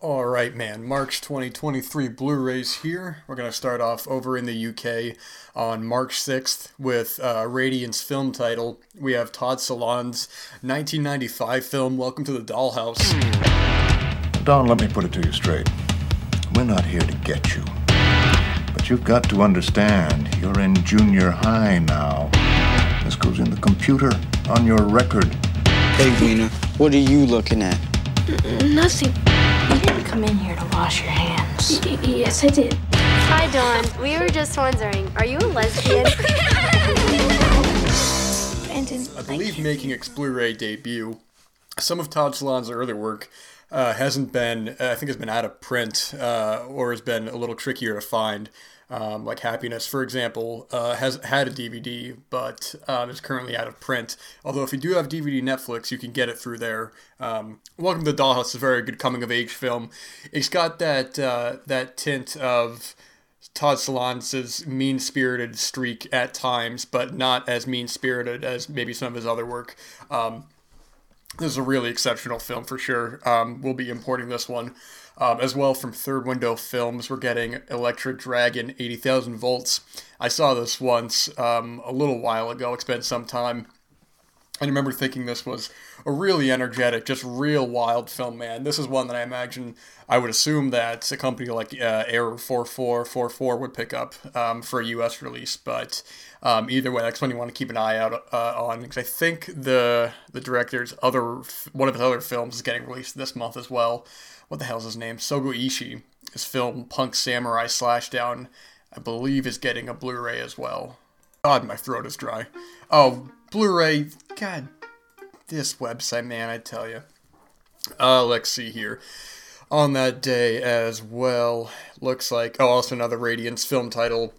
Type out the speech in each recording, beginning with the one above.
All right, man. March 2023 Blu-rays here. We're gonna start off over in the UK on March 6th with uh, Radiance film title. We have Todd Solondz's 1995 film Welcome to the Dollhouse. Dawn, let me put it to you straight. We're not here to get you. But you've got to understand, you're in junior high now. This goes in the computer, on your record. Hey, Weena, what are you looking at? Nothing. You didn't come in here to wash your hands. Y- yes, I did. Hi, Dawn. We were just wondering, are you a lesbian? I believe making its Blu-ray debut. Some of Todd Solondz's earlier work uh, hasn't been, I think, has been out of print uh, or has been a little trickier to find. Um, like Happiness, for example, uh, has had a DVD, but um, is currently out of print. Although, if you do have DVD Netflix, you can get it through there. Um, Welcome to the Dollhouse is a very good coming of age film. It's got that uh, that tint of Todd Solondz's mean spirited streak at times, but not as mean spirited as maybe some of his other work. Um, this is a really exceptional film for sure. Um, we'll be importing this one. Um, as well from Third Window Films, we're getting Electric Dragon 80,000 volts. I saw this once um, a little while ago. It's been some time. I remember thinking this was a really energetic, just real wild film, man. This is one that I imagine, I would assume that a company like uh, Error 4444 would pick up um, for a US release. But um, either way, that's one you want to keep an eye out uh, on because I think the the director's other one of his other films is getting released this month as well. What the hell's his name? Sogo Ishii. His film Punk Samurai Slashdown, I believe, is getting a Blu-ray as well. God, my throat is dry. Oh, Blu-ray. God, this website, man, I tell you. Uh, let's see here. On that day as well, looks like oh, also another Radiance film title.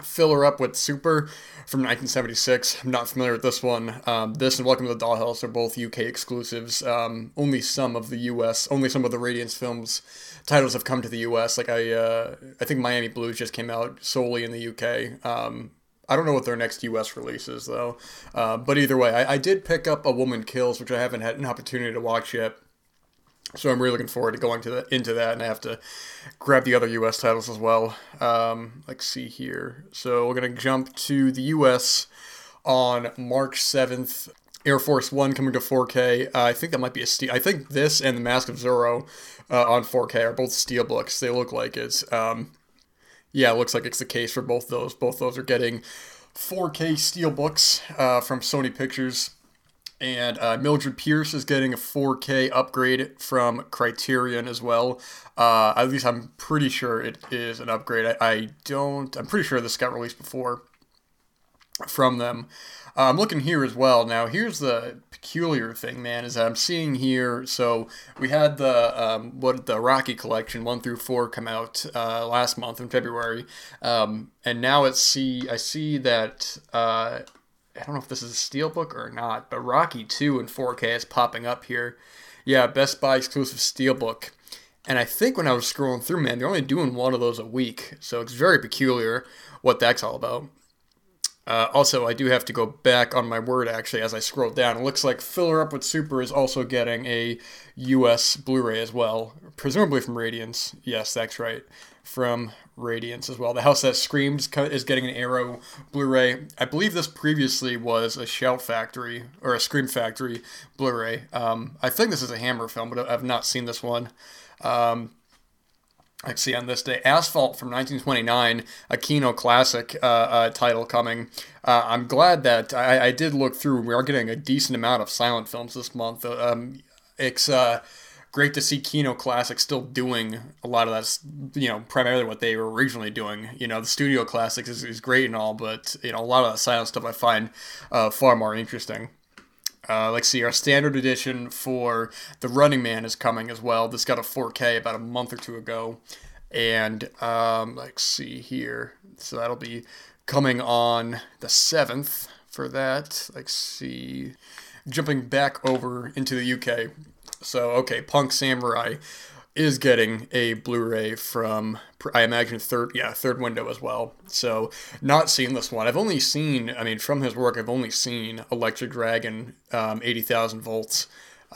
Fill her up with Super from 1976. I'm not familiar with this one. Um, this and Welcome to the Dollhouse are both UK exclusives. Um, only some of the US, only some of the Radiance films titles have come to the US. Like I, uh, I think Miami Blues just came out solely in the UK. Um, I don't know what their next US release is though. Uh, but either way, I, I did pick up A Woman Kills, which I haven't had an opportunity to watch yet. So I'm really looking forward to going to the, into that, and I have to grab the other U.S. titles as well. Um, let's see here. So we're gonna jump to the U.S. on March 7th. Air Force One coming to 4K. Uh, I think that might be a steel. I think this and The Mask of Zorro uh, on 4K are both steelbooks. They look like it's. Um, yeah, it looks like it's the case for both those. Both those are getting 4K steelbooks uh, from Sony Pictures. And uh, Mildred Pierce is getting a 4K upgrade from Criterion as well. Uh, at least I'm pretty sure it is an upgrade. I, I don't. I'm pretty sure this got released before from them. Uh, I'm looking here as well. Now, here's the peculiar thing, man, is that I'm seeing here. So we had the um, what the Rocky collection one through four come out uh, last month in February, um, and now it's see I see that. I don't know if this is a steelbook or not, but Rocky 2 in 4K is popping up here. Yeah, Best Buy exclusive steelbook. And I think when I was scrolling through, man, they're only doing one of those a week. So it's very peculiar what that's all about. Uh, also, I do have to go back on my word actually as I scroll down. It looks like Filler Up with Super is also getting a US Blu ray as well, presumably from Radiance. Yes, that's right. From Radiance as well. The House That Screams is getting an Arrow Blu-ray. I believe this previously was a Shout Factory or a Scream Factory Blu-ray. Um, I think this is a Hammer film, but I've not seen this one. Um, I see on this day Asphalt from 1929, a Kino classic uh, uh, title coming. Uh, I'm glad that I, I, did look through. We are getting a decent amount of silent films this month. Um, it's uh, great to see Kino Classic still doing a lot of that, you know, primarily what they were originally doing. You know, the Studio Classics is, is great and all, but, you know, a lot of that silent stuff I find uh, far more interesting. Uh, let's see, our standard edition for The Running Man is coming as well. This got a 4K about a month or two ago. And um, let's see here. So that'll be coming on the 7th for that. Let's see. Jumping back over into the UK, so okay, Punk Samurai is getting a Blu-ray from I imagine third yeah third window as well. So not seen this one. I've only seen I mean from his work I've only seen Electric Dragon um, eighty thousand volts.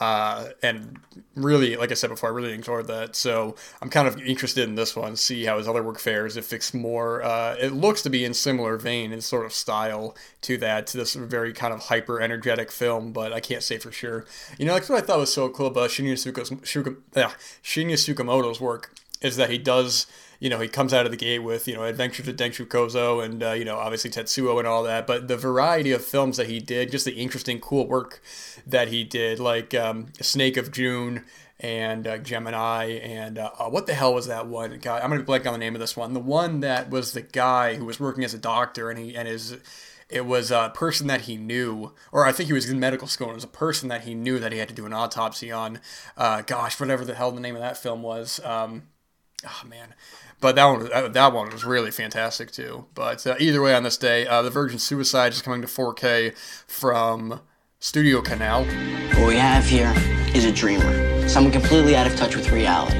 Uh, and really, like I said before, I really enjoyed that. So I'm kind of interested in this one, see how his other work fares. If it's more, uh, it looks to be in similar vein and sort of style to that, to this very kind of hyper energetic film, but I can't say for sure. You know, that's what I thought was so cool about Shinya, Suka, uh, Shinya Tsukamoto's work is that he does you know, he comes out of the gate with, you know, Adventures of Denchu Kozo and, uh, you know, obviously Tetsuo and all that. But the variety of films that he did, just the interesting, cool work that he did, like um, Snake of June and uh, Gemini and uh, uh what the hell was that one? God, I'm gonna blank on the name of this one. The one that was the guy who was working as a doctor and he and his it was a person that he knew, or I think he was in medical school. And it was a person that he knew that he had to do an autopsy on. Uh, gosh, whatever the hell the name of that film was. Um, oh man, but that one, that, that one was really fantastic too. But uh, either way, on this day, uh, the Virgin Suicide is coming to 4K from Studio Canal. What we have here is a dreamer, someone completely out of touch with reality.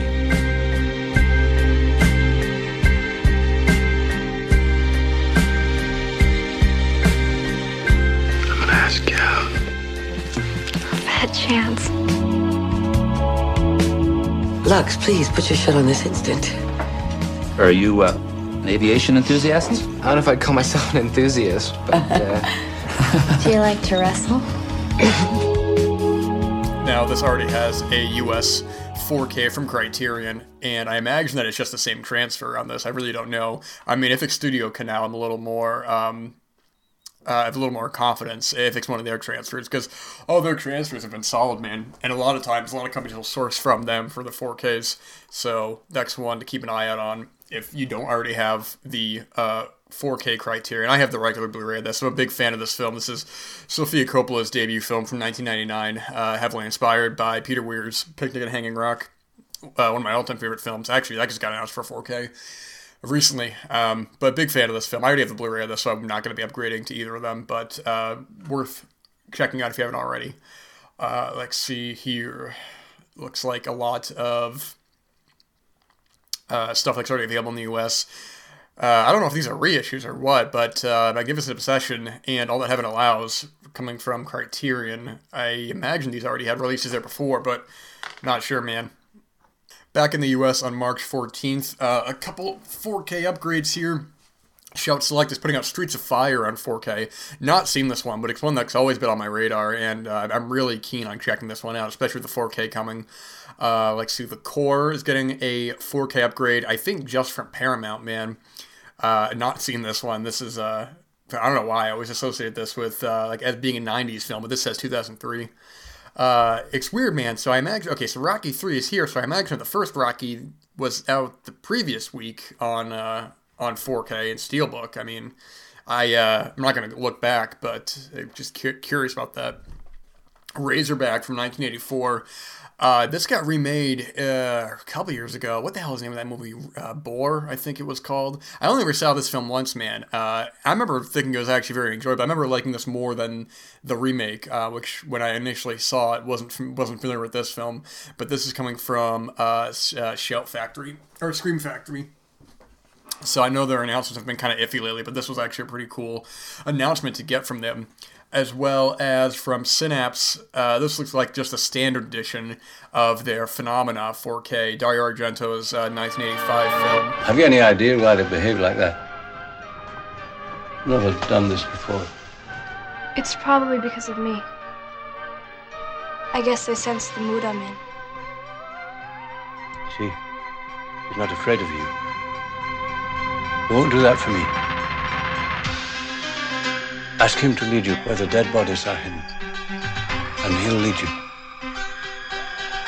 I'm gonna ask you out. Bad chance. Lux, please put your shut on this instant. Are you uh, an aviation enthusiast? I don't know if I'd call myself an enthusiast, but. Uh... Do you like to wrestle? now, this already has a US 4K from Criterion, and I imagine that it's just the same transfer on this. I really don't know. I mean, if it's Studio Canal, I'm a little more. Um, uh, I have a little more confidence if it's one of their transfers because all their transfers have been solid, man. And a lot of times, a lot of companies will source from them for the 4Ks. So that's one to keep an eye out on if you don't already have the uh, 4K criterion. I have the regular Blu-ray of this. I'm a big fan of this film. This is Sofia Coppola's debut film from 1999, uh, heavily inspired by Peter Weir's Picnic at Hanging Rock, uh, one of my all-time favorite films. Actually, that just got announced for 4K recently. Um, but big fan of this film. I already have the Blu-ray of this, so I'm not going to be upgrading to either of them. But uh, worth checking out if you haven't already. Uh, let's see here. Looks like a lot of uh, stuff that's already available in the U.S. Uh, I don't know if these are reissues or what, but uh, Magnificent Obsession and All That Heaven Allows, coming from Criterion, I imagine these already had releases there before, but not sure, man. Back in the US on March 14th, uh, a couple 4K upgrades here. Shout Select is putting out Streets of Fire on 4K. Not seen this one, but it's one that's always been on my radar, and uh, I'm really keen on checking this one out, especially with the 4K coming. Uh, like, see, the Core is getting a 4K upgrade, I think just from Paramount, man. Uh, not seen this one. This is, uh, I don't know why I always associate this with, uh, like, as being a 90s film, but this says 2003. Uh, it's weird, man. So I imagine, okay, so Rocky 3 is here, so I imagine the first Rocky was out the previous week on, uh, on 4K and Steelbook. I mean, I, uh, I'm not going to look back, but I'm just cu- curious about that. Razorback from 1984. Uh, this got remade uh, a couple years ago. What the hell is the name of that movie? Uh, Boar, I think it was called. I only ever saw this film once, man. Uh, I remember thinking it was actually very enjoyable. I remember liking this more than the remake, uh, which when I initially saw it wasn't wasn't familiar with this film. But this is coming from uh, Shout Factory or Scream Factory. So I know their announcements have been kind of iffy lately, but this was actually a pretty cool announcement to get from them as well as from Synapse. Uh, this looks like just a standard edition of their Phenomena 4K, Dario Argento's uh, 1985 film. Have you any idea why they behave like that? Never done this before. It's probably because of me. I guess they sense the mood I'm in. See, he's not afraid of you. He won't do that for me. Ask him to lead you where the dead bodies are hidden, and he'll lead you.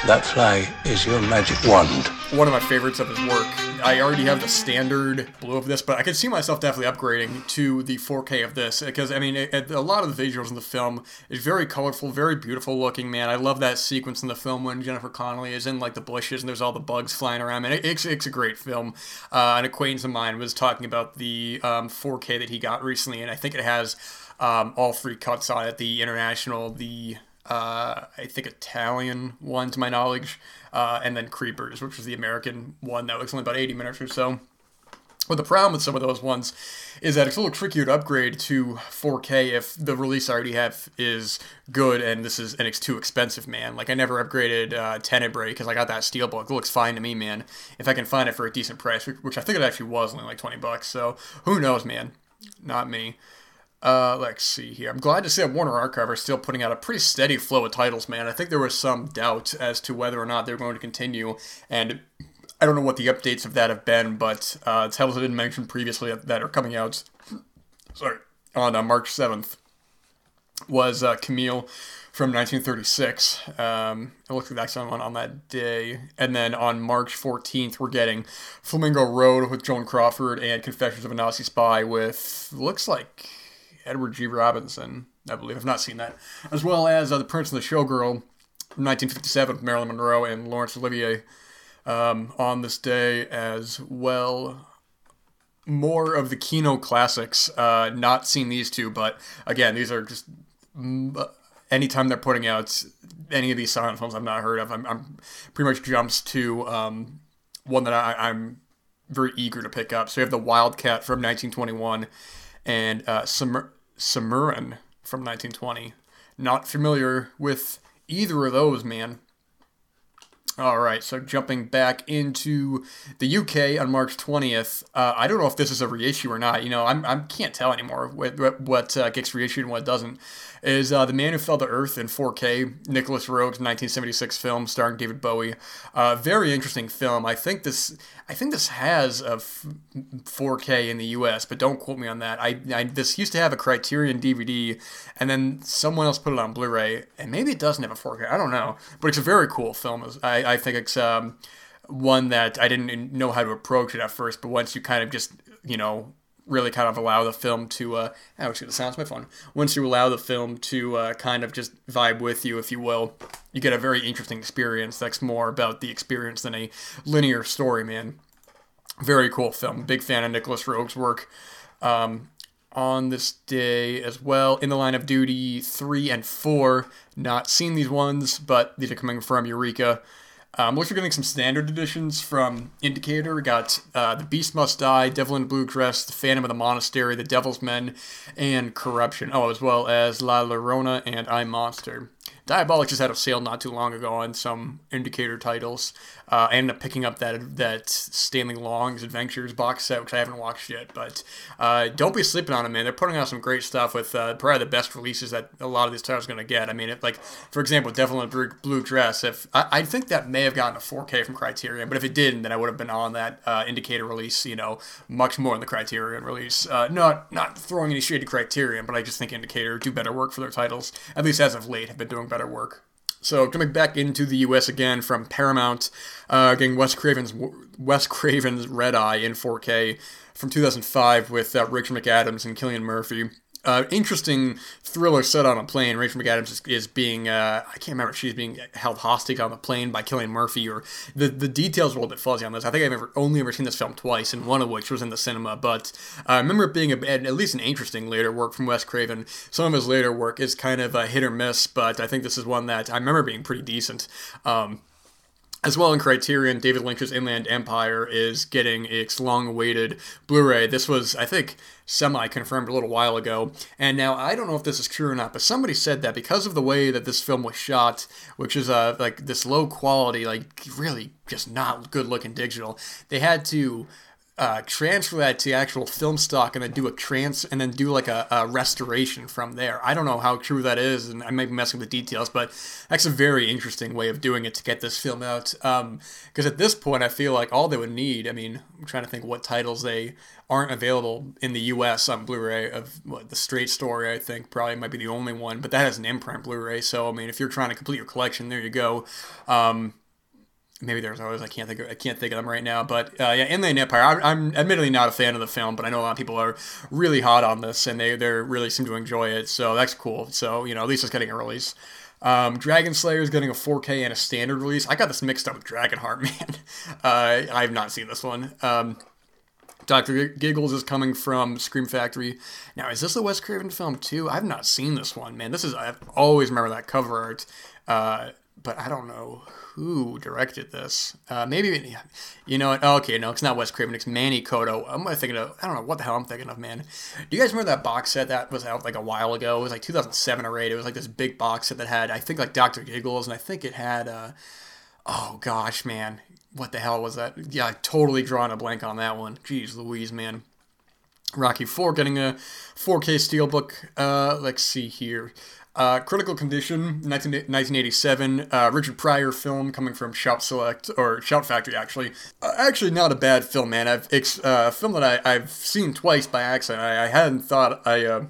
That fly is your magic wand. One of my favorites of his work. I already have the standard blue of this, but I could see myself definitely upgrading to the 4K of this because I mean, it, a lot of the visuals in the film is very colorful, very beautiful looking. Man, I love that sequence in the film when Jennifer Connelly is in like the bushes and there's all the bugs flying around. And it, it's, it's a great film. Uh, an acquaintance of mine was talking about the um, 4K that he got recently, and I think it has um, all three cuts on it: the international, the uh, I think Italian one to my knowledge, uh, and then Creepers, which was the American one that was only about 80 minutes or so. But the problem with some of those ones is that it's a little trickier to upgrade to 4K if the release I already have is good and this is and it's too expensive, man. Like I never upgraded uh, Tenebrae because I got that steelbook. It looks fine to me, man. If I can find it for a decent price, which I think it actually was only like 20 bucks. So who knows, man? Not me. Uh, let's see here. I'm glad to see that Warner Archive are still putting out a pretty steady flow of titles, man. I think there was some doubt as to whether or not they're going to continue, and I don't know what the updates of that have been, but uh, titles I didn't mention previously that are coming out, sorry, on uh, March 7th was uh, Camille from 1936. Um, it looks like that's on, on that day. And then on March 14th, we're getting Flamingo Road with Joan Crawford and Confessions of a Nazi Spy with, looks like Edward G. Robinson, I believe. I've not seen that. As well as uh, The Prince and the Showgirl from 1957 with Marilyn Monroe and Laurence Olivier um, on this day as well. More of the Kino classics. Uh, not seen these two, but again, these are just mm, anytime they're putting out any of these silent films I've not heard of, I'm, I'm pretty much jumps to um, one that I, am very eager to pick up. So you have the Wildcat from 1921 and uh, Sumurun from 1920. Not familiar with either of those, man. All right, so jumping back into the UK on March 20th. Uh, I don't know if this is a reissue or not. You know, I'm, I can't tell anymore what, what uh, gets reissued and what doesn't. Is uh, The Man Who Fell to Earth in 4K, Nicolas Roeg's 1976 film starring David Bowie. Uh, very interesting film. I think this I think this has a f- 4K in the US, but don't quote me on that. I, I this used to have a Criterion DVD, and then someone else put it on Blu-ray, and maybe it doesn't have a 4K. I don't know, but it's a very cool film. I, I think it's um, one that I didn't know how to approach it at first, but once you kind of just you know really kind of allow the film to uh actually the sounds my phone. Once you allow the film to uh, kind of just vibe with you if you will you get a very interesting experience that's more about the experience than a linear story man. Very cool film. Big fan of Nicolas Roeg's work. Um, on this day as well in the line of duty 3 and 4 not seen these ones but these are coming from eureka um, looks like getting some standard editions from Indicator. We got uh, The Beast Must Die, Devil in Blue Dress, The Phantom of the Monastery, The Devil's Men, and Corruption. Oh, as well as La Llorona and I Monster. Diabolik just had a sale not too long ago on some indicator titles. Uh, I ended up picking up that that Stanley Long's Adventures box set, which I haven't watched yet. But uh, don't be sleeping on them, man. They're putting out some great stuff with uh, probably the best releases that a lot of these titles are going to get. I mean, like for example, Devil in a Blue Dress. If I, I, think that may have gotten a 4K from Criterion, but if it didn't, then I would have been on that uh, indicator release. You know, much more in the Criterion release. Uh, not not throwing any shade to Criterion, but I just think Indicator do better work for their titles. At least as of late, have been doing better work. So coming back into the U.S. again from Paramount, uh, getting Wes Craven's Wes Craven's Red Eye in 4K from 2005 with uh, McAdams and Cillian Murphy uh, interesting thriller set on a plane. Rachel McAdams is, is being, uh, I can't remember if she's being held hostage on the plane by Cillian Murphy or the, the details are a little bit fuzzy on this. I think I've ever, only ever seen this film twice, and one of which was in the cinema. But I remember it being a, at least an interesting later work from Wes Craven. Some of his later work is kind of a hit or miss, but I think this is one that I remember being pretty decent. Um, as well in Criterion, David Lynch's Inland Empire is getting its long-awaited Blu-ray. This was, I think, semi-confirmed a little while ago, and now I don't know if this is true or not, but somebody said that because of the way that this film was shot, which is uh, like this low quality, like really just not good-looking digital, they had to uh, transfer that to actual film stock and then do a trans and then do like a, a, restoration from there. I don't know how true that is, and I might be messing with the details, but that's a very interesting way of doing it to get this film out. Because um, at this point, I feel like all they would need. I mean, I'm trying to think what titles they aren't available in the U.S. on Blu-ray of what the Straight Story. I think probably might be the only one, but that has an imprint Blu-ray. So I mean, if you're trying to complete your collection, there you go. Um, maybe there's others I can't think of I can't think of them right now. But uh, yeah, Inland Empire. I'm, I'm admittedly not a fan of the film, but I know a lot of people are really hot on this, and they they really seem to enjoy it. So that's cool. So you know, at least it's getting a release. Um, Dragon Slayer is getting a 4K and a standard release. I got this mixed up with Dragonheart, man. Uh, I have not seen this one. Um, Dr. Giggles is coming from Scream Factory. Now, is this a Wes Craven film too? I've not seen this one, man. This is, I've always remember that cover art. Uh, but I don't know who directed this. Uh, maybe you know. Okay, no, it's not Wes Craven. It's Manny Coto. I'm thinking of. I don't know what the hell I'm thinking of, man. Do you guys remember that box set that was out like a while ago? It was like 2007 or 8. It was like this big box set that had I think like Doctor Giggles, and I think it had. Uh, oh gosh, man, what the hell was that? Yeah, I totally drawing a blank on that one. Jeez, Louise, man. Rocky Four getting a 4K steelbook. Uh, let's see here. Uh, Critical Condition, 19, 1987, uh, Richard Pryor film coming from Shout Select, or Shout Factory, actually. Uh, actually, not a bad film, man. I've, it's uh, a film that I, I've seen twice by accident. I, I hadn't thought I uh,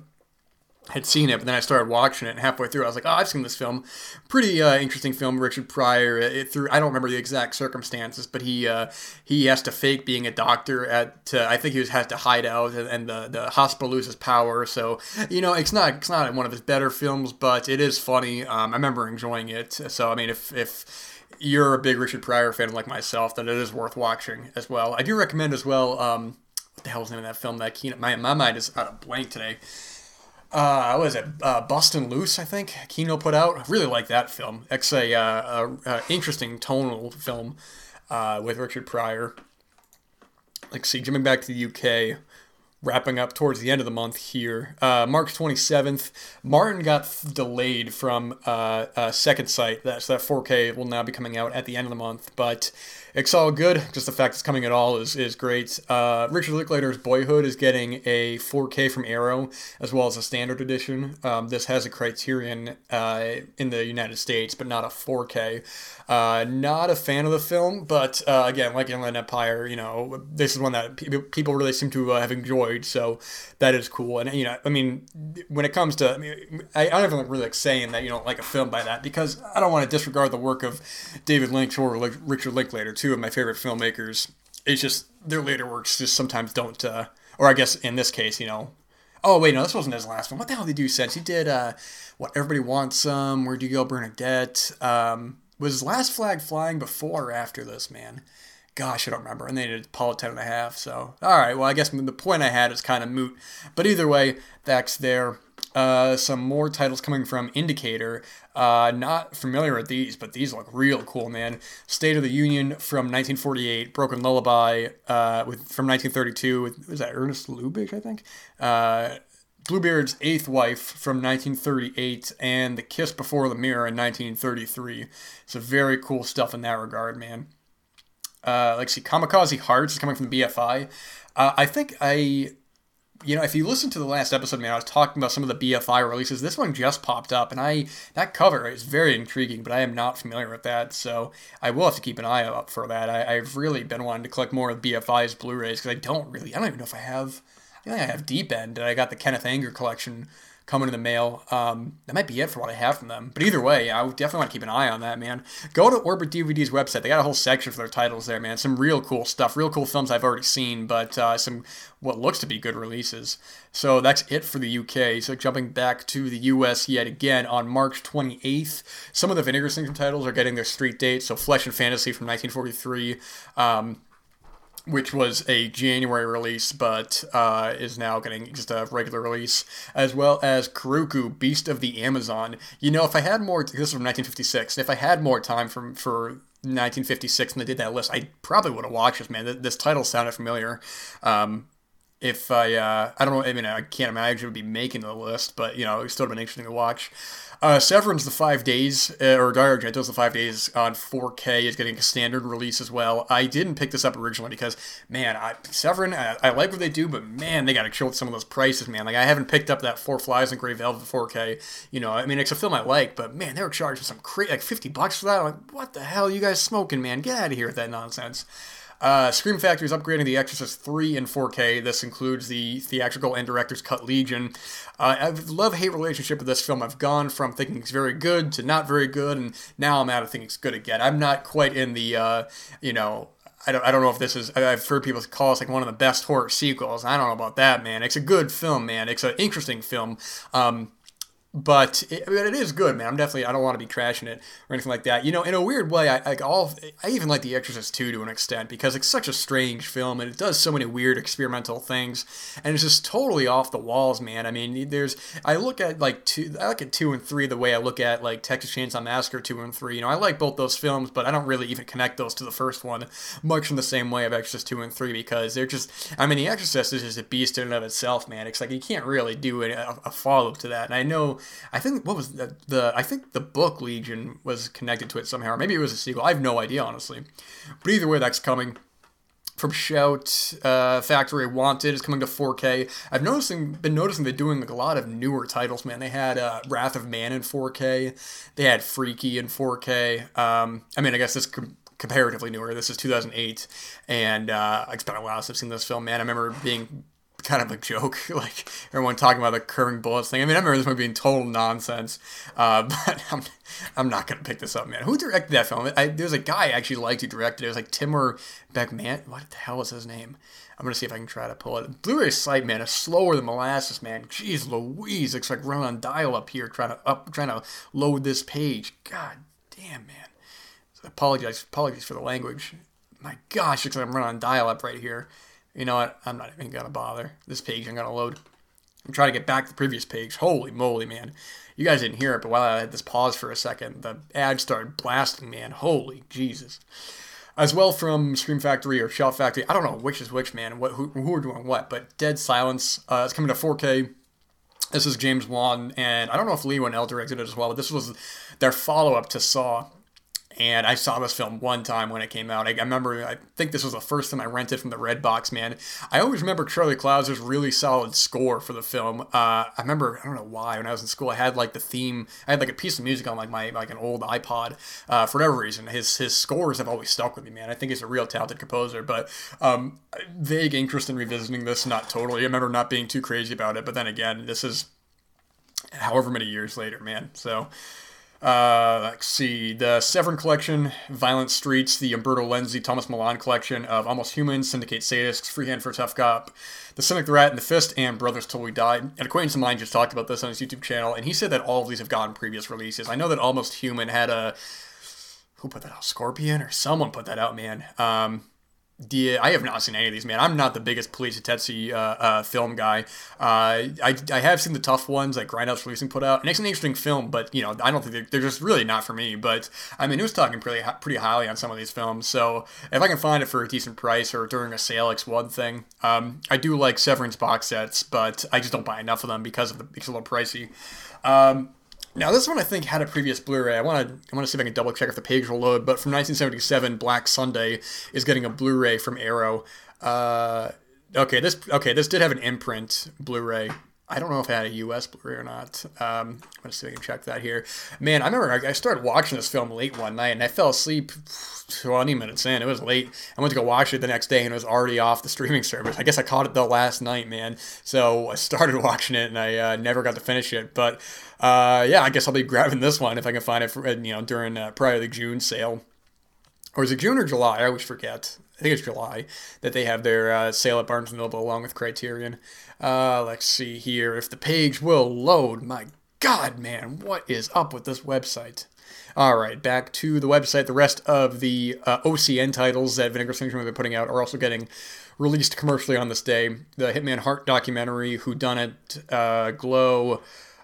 had seen it, but then I started watching it, and halfway through, I was like, "Oh, I've seen this film. Pretty uh, interesting film." Richard Pryor. It, it, through I don't remember the exact circumstances, but he uh, he has to fake being a doctor at. I think he was, has to hide out, and, and, the the hospital loses power. So you know, it's not it's not one of his better films, but it is funny. Um, I remember enjoying it. So I mean, if if you're a big Richard Pryor fan like myself, then it is worth watching as well. I do recommend as well. Um, what the hell's the name of that film? That Kino, my my mind is out of blank today uh, what is it? Uh, Bustin' Loose, I think. Kino put out. I really like that film. It's a, uh, a, a interesting tonal film uh, with Richard Pryor. Like, see, jumping back to the UK, wrapping up towards the end of the month here. Uh, March 27th, Martin got delayed from uh, uh, Second Sight. That, so that 4K will now be coming out at the end of the month. But it's all good. Just the fact it's coming at all is, is great. Uh, Richard Linklater's Boyhood is getting a 4K from Arrow as well as a standard edition. Um, this has a Criterion uh, in the United States, but not a 4K. Uh, not a fan of the film, but uh, again, like Inland Empire, you know, this is one that pe- people really seem to uh, have enjoyed, so that is cool. And you know, I mean, when it comes to, I mean, I, I don't even really like saying that you don't like a film by that because I don't want to disregard the work of David Lynch or Richard Linklater, two of my favorite filmmakers. It's just their later works just sometimes don't, uh, or I guess in this case, you know, Oh wait, no, this wasn't his last one. What the hell did he do since? He did uh, what everybody wants some. Where do you go, Bernadette? Um, was Last Flag Flying before or after this, man? Gosh, I don't remember. And they did Apollo 10 and a half. So, all right. Well, I guess the point I had is kind of moot. But either way, that's there. Uh, some more titles coming from Indicator. Uh, not familiar with these, but these look real cool, man. State of the Union from 1948, Broken Lullaby uh, with from 1932. With, was that Ernest Lubitsch, I think? Uh, Bluebeard's Eighth Wife from 1938 and The Kiss Before the Mirror in 1933. So very cool stuff in that regard, man. Uh, let's see, Kamikaze Hearts is coming from the BFI. Uh, I think I, you know, if you listen to the last episode, man, I was talking about some of the BFI releases. This one just popped up, and I that cover is very intriguing, but I am not familiar with that, so I will have to keep an eye out for that. I, have really been wanting to collect more of BFI's Blu-rays because I don't really, I don't even know if I have I think I have Deep End, and I got the Kenneth Anger collection coming in the mail. Um, that might be it for what I have from them. But either way, I definitely want to keep an eye on that, man. Go to Orbit DVD's website. They got a whole section for their titles there, man. Some real cool stuff, real cool films I've already seen, but uh, some what looks to be good releases. So that's it for the UK. So jumping back to the US yet again on March 28th, some of the Vinegar Syndrome titles are getting their street date. So Flesh and Fantasy from 1943. Um, which was a January release, but uh, is now getting just a regular release, as well as Curucu, Beast of the Amazon. You know, if I had more, this is from 1956, if I had more time from for 1956 and they did that list, I probably would have watched this, man. This title sounded familiar. Um, if I, uh, I don't know, I mean, I can't imagine it would be making the list, but, you know, it still would have been interesting to watch. Uh, Severin's the five days, uh, or Dario Argento's the five days on 4K is getting a standard release as well. I didn't pick this up originally because, man, I, Severin, I, I like what they do, but man, they got to chill with some of those prices, man. Like I haven't picked up that Four Flies and Grey Velvet 4K. You know, I mean, it's a film I like, but man, they were charging some crazy, like 50 bucks for that. I'm like, what the hell, you guys smoking, man? Get out of here with that nonsense. Uh, Scream Factory is upgrading The Exorcist 3 in 4K. This includes the theatrical and director's cut Legion. Uh, I love hate relationship with this film. I've gone from thinking it's very good to not very good, and now I'm out of thinking it's good again. I'm not quite in the, uh, you know, I don't, I don't know if this is I've heard people call this like one of the best horror sequels. I don't know about that, man. It's a good film, man. It's an interesting film. Um, but it, it is good, man. I'm definitely I don't want to be crashing it or anything like that. You know, in a weird way, I like all I even like The Exorcist 2 to an extent because it's such a strange film and it does so many weird experimental things and it's just totally off the walls, man. I mean, there's I look at like two I look at 2 and 3 the way I look at like Texas Chainsaw Massacre 2 and 3. You know, I like both those films, but I don't really even connect those to the first one much in the same way of Exorcist 2 and 3 because they're just I mean, The Exorcist is just a beast in and of itself, man. It's like you can't really do a, a follow up to that. And I know I think what was the, the I think the book Legion was connected to it somehow, or maybe it was a sequel. I have no idea, honestly. But either way, that's coming from Shout uh, Factory Wanted is coming to 4K. I've noticing been noticing they're doing like a lot of newer titles. Man, they had uh, Wrath of Man in 4K. They had Freaky in 4K. Um, I mean, I guess this com- comparatively newer. This is 2008, and uh, it's been a while since I've seen this film. Man, I remember being kind of a joke, like everyone talking about the curving bullets thing. I mean, I remember this movie being total nonsense, uh, but I'm, I'm not gonna pick this up, man. Who directed that film? I, there's a guy I actually liked who directed it. It was like Timur Bekman. What the hell was his name? I'm gonna see if I can try to pull it. Blu-ray site, man, is slower than molasses, man. Jeez Louise, looks like running on dial-up here, trying to up, trying to load this page. God damn, man. So apologize, apologies for the language. My gosh, looks like I'm running on dial-up right here. You know what? I'm not even gonna bother. This page I'm gonna load. I'm trying to get back to the previous page. Holy moly, man. You guys didn't hear it, but while I had this pause for a second, the ad started blasting, man. Holy Jesus. As well from Scream Factory or Shout Factory. I don't know which is which, man. What who, who are doing what, but Dead Silence. Uh, it's coming to 4K. This is James Wan, and I don't know if Leigh Whannell directed it as well, but this was their follow up to Saw and I saw this film one time when it came out. I, I, remember, I think this was the first time I rented from the Red Box, man. I always remember Charlie Clouser's really solid score for the film. Uh, I remember, I don't know why, when I was in school, I had like the theme, I had like a piece of music on like my like an old iPod. Uh, for whatever reason, his his scores have always stuck with me, man. I think he's a real talented composer, but um, vague interest in revisiting this, not totally. I remember not being too crazy about it, but then again, this is however many years later, man. So. Uh, let's see. The Severin collection, Violent Streets, the Umberto Lenzi, Tomas Milian collection of Almost Human, Syndicate Sadists, Freehand for Tough Cop, The Cynic, the Rat, and the Fist, and Brothers Till We Die. An acquaintance of mine just talked about this on his YouTube channel, and he said that all of these have gotten previous releases. I know that Almost Human had a. Who put that out? Scorpion? Or someone put that out, man. Um, yeah, I have not seen any of these, man. I'm not the biggest poliziottesco uh, uh, film guy. Uh, I, I have seen the tough ones like Grindhouse Releasing put out, and it's an interesting film, but you know I don't think they're, they're just really not for me. But I mean, it was talking pretty pretty highly on some of these films, so if I can find it for a decent price or during a sale, it's one thing. Um, I do like Severin's box sets, but I just don't buy enough of them because of the it's a little pricey. Um, now this one I think had a previous Blu-ray. I want to I want to see if I can double check if the page will load. But from 1977, Black Sunday is getting a Blu-ray from Arrow. Uh, okay, this okay this did have an imprint Blu-ray. I don't know if it had a US Blu-ray or not. Um, I'm gonna see if I can check that here. Man, I remember I started watching this film late one night and I fell asleep 20 minutes in. It was late. I went to go watch it the next day and it was already off the streaming service. I guess I caught it the last night, man. So I started watching it and I uh, never got to finish it. But uh, yeah, I guess I'll be grabbing this one if I can find it for, you know during uh, probably the June sale. Or is it June or July? I always forget. I think it's July that they have their uh, sale at Barnes & Noble along with Criterion. Uh, let's see here. If the page will load, my God, man, what is up with this website? All right, back to the website. The rest of the uh, OCN titles that Vinegar Syndrome been putting out are also getting released commercially on this day. The Hitman Hart documentary, Who Done It, uh, Glow,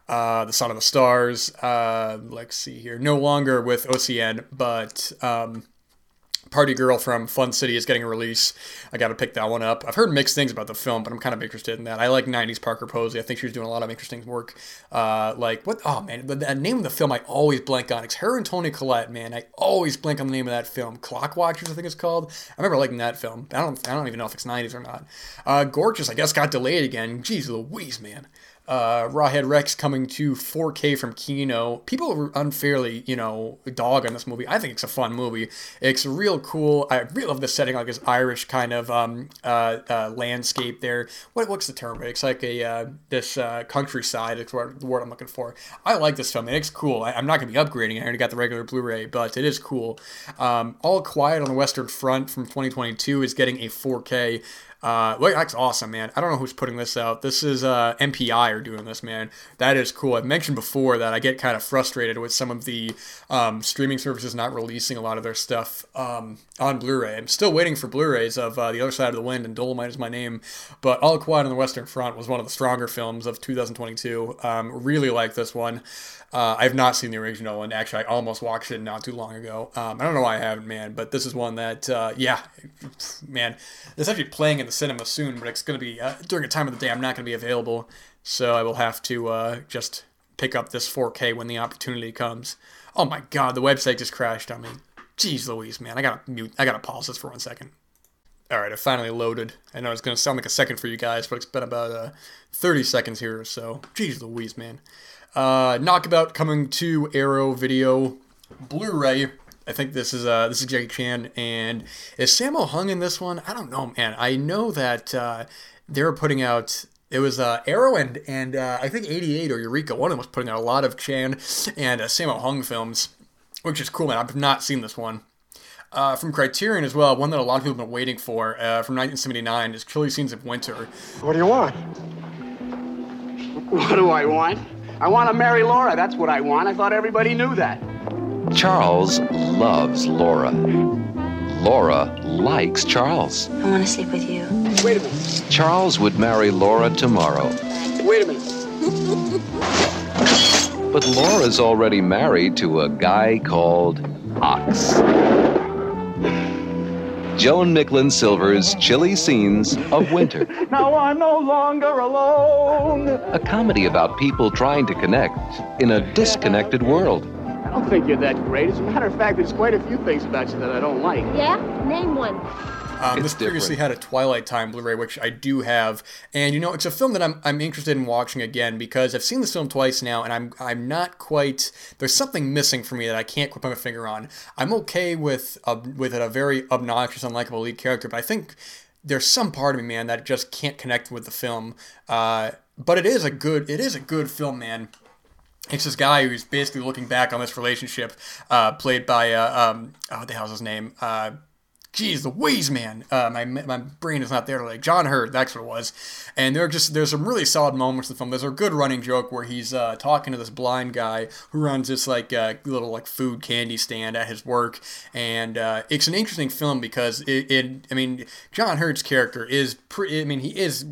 uh, The Son of the Stars. Uh, let's see here. No longer with OCN, but um, Party Girl from Fun City is getting a release. I got to pick that one up. I've heard mixed things about the film, but I'm kind of interested in that. I like 90s Parker Posey. I think she was doing a lot of interesting work. Uh, like, what? Oh, man. The, the, name of the film I always blank on. It's her and Toni Collette, man. I always blank on the name of that film. Clock Watchers, I think it's called. I remember liking that film. I don't, I don't even know if it's 90s or not. Uh, Gorgeous, I guess, got delayed again. Jeez Louise, man uh, Rawhead Rex coming to 4K from Kino. People unfairly, you know, dog on this movie. I think it's a fun movie. It's real cool. I really love the setting, like this Irish kind of um, uh, uh, landscape there. What, what's the term? It's like a uh, this uh, countryside. It's what, the word I'm looking for. I like this film. It's cool. I, am not going to be upgrading. I already got the regular Blu-ray, but it is cool. Um, All Quiet on the Western Front from 2022 is getting a 4K. Uh, that's awesome, man. I don't know who's putting this out. This is uh, MPI are doing this, man. That is cool. I've mentioned before that I get kind of frustrated with some of the um, streaming services not releasing a lot of their stuff um, on Blu-ray. I'm still waiting for Blu-rays of uh, The Other Side of the Wind and Dolomite is my name, but All Quiet on the Western Front was one of the stronger films of 2022. Um, really like this one. Uh, I've not seen the original, and actually, I almost watched it not too long ago. Um, I don't know why I haven't, man, but this is one that, uh, yeah, man, it's actually playing in the cinema soon, but it's going to be uh, during a time of the day I'm not going to be available, so I will have to uh, just pick up this 4K when the opportunity comes. Oh my God, the website just crashed on me. Jeez Louise, man, I gotta mute. I gotta pause this for one second. All right, I finally loaded. I know it's gonna sound like a second for you guys, but it's been about uh, 30 seconds here or so. Jeez Louise, man. Uh, Knockabout coming to Arrow Video Blu-ray. I think this is uh this is Jackie Chan and is Sammo Hung in this one? I don't know, man. I know that uh, they were putting out it was uh, Arrow and and uh, I think 88 or Eureka one of them was putting out a lot of Chan and uh, Sammo Hung films, which is cool, man. I've not seen this one. Uh, from Criterion as well, one that a lot of people have been waiting for uh, from 1979 is Chilly Scenes of Winter. What do you want? What do I want? I want to marry Laura. That's what I want. I thought everybody knew that. Charles loves Laura. Laura likes Charles. I want to sleep with you. Wait a minute. Charles would marry Laura tomorrow. Wait a minute. But Laura's already married to a guy called Ox. Joan Micklin Silver's Chilly Scenes of Winter. now I'm no longer alone. A comedy about people trying to connect in a disconnected world. I don't think you're that great. As a matter of fact, there's quite a few things about you that I don't like. Yeah? Name one. Um, this previously had a Twilight Time Blu-ray, which I do have, and you know it's a film that I'm, I'm interested in watching again because I've seen this film twice now, and I'm I'm not quite there's something missing for me that I can't put my finger on. I'm okay with a, with a very obnoxious, unlikable lead character, but I think there's some part of me, man, that just can't connect with the film. Uh, but it is a good it is a good film, man. It's this guy who's basically looking back on this relationship, uh, played by uh, um, oh, what the hell's his name? Uh, Jeez, Louise, man. Uh, my my brain is not there today. John Hurt, that's what it was. And there are just there's some really solid moments in the film. There's a good running joke where he's uh, talking to this blind guy who runs this like uh, little like food candy stand at his work, and uh, it's an interesting film because it, it I mean John Hurt's character is pretty. I mean he is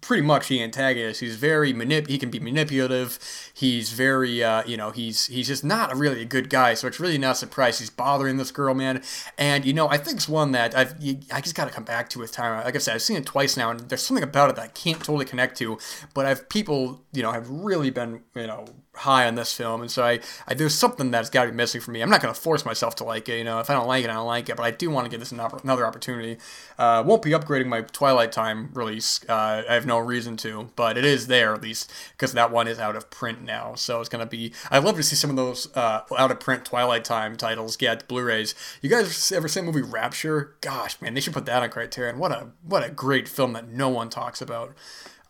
pretty much the antagonist. He's very manip. He can be manipulative. He's very, uh, you know, he's he's just not a really a good guy. So it's really not surprised he's bothering this girl, man. And you know, I think it's one that I've you, I just got to come back to with time. Like I said, I've seen it twice now, and there's something about it that I can't totally connect to. But I've people, you know, have really been, you know, high on this film, and so I, I there's something that's got to be missing for me. I'm not going to force myself to like it. You know, if I don't like it, I don't like it. But I do want to give this another opportunity. Uh, won't be upgrading my Twilight Time release. Uh, I have no reason to, but it is there at least because that one is out of print now. So it's going to be. I'd love to see some of those uh, out of print Twilight Time titles get Blu-rays. You guys ever seen the movie Rapture? Gosh, man, they should put that on Criterion. What a what a great film that no one talks about.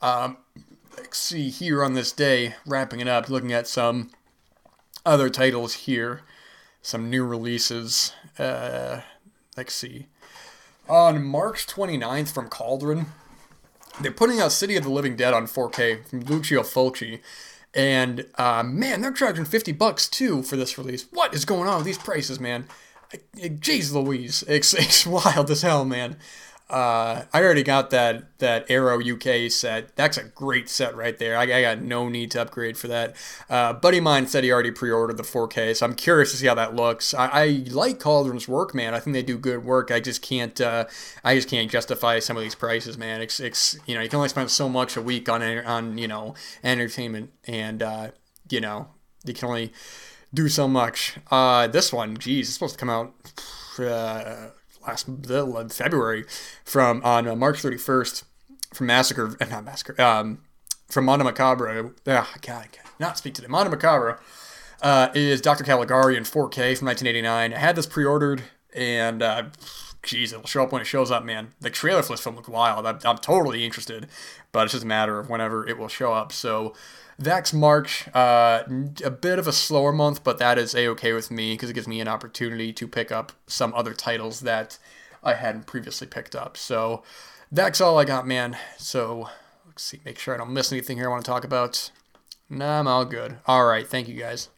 Um, let's see here on this day, wrapping it up, looking at some other titles here, some new releases. Uh, let's see. On March 29th from Cauldron, they're putting out City of the Living Dead on 4K from Lucio Fulci. And uh, man, they're charging 50 bucks too for this release. What is going on with these prices, man? Jeez Louise. It's, it's wild as hell, man. Uh, I already got that that Arrow UK set. That's a great set right there. I, I got no need to upgrade for that. Uh, buddy mine said he already pre-ordered the 4K, so I'm curious to see how that looks. I, I like Cauldron's work, man. I think they do good work. I just can't. Uh, I just can't justify some of these prices, man. It's, it's you know you can only spend so much a week on on you know entertainment, and uh, you know you can only do so much. Uh, this one, geez, it's supposed to come out. Uh, last the, February from on uh, March 31st from Massacre, uh, not Massacre, um, from Mondo Macabro. Ah, God, I cannot speak to the Mondo Macabro. Uh, is Dr. Caligari in 4K from 1989. I had this pre-ordered, and uh, geez, it'll show up when it shows up, man. The trailer for this film looked wild. I'm, I'm totally interested, but it's just a matter of whenever it will show up. So that's March. Uh, a bit of a slower month, but that is a okay with me because it gives me an opportunity to pick up some other titles that I hadn't previously picked up. So that's all I got, man. So let's see, make sure I don't miss anything here I want to talk about. Nah, I'm all good. All right, thank you guys.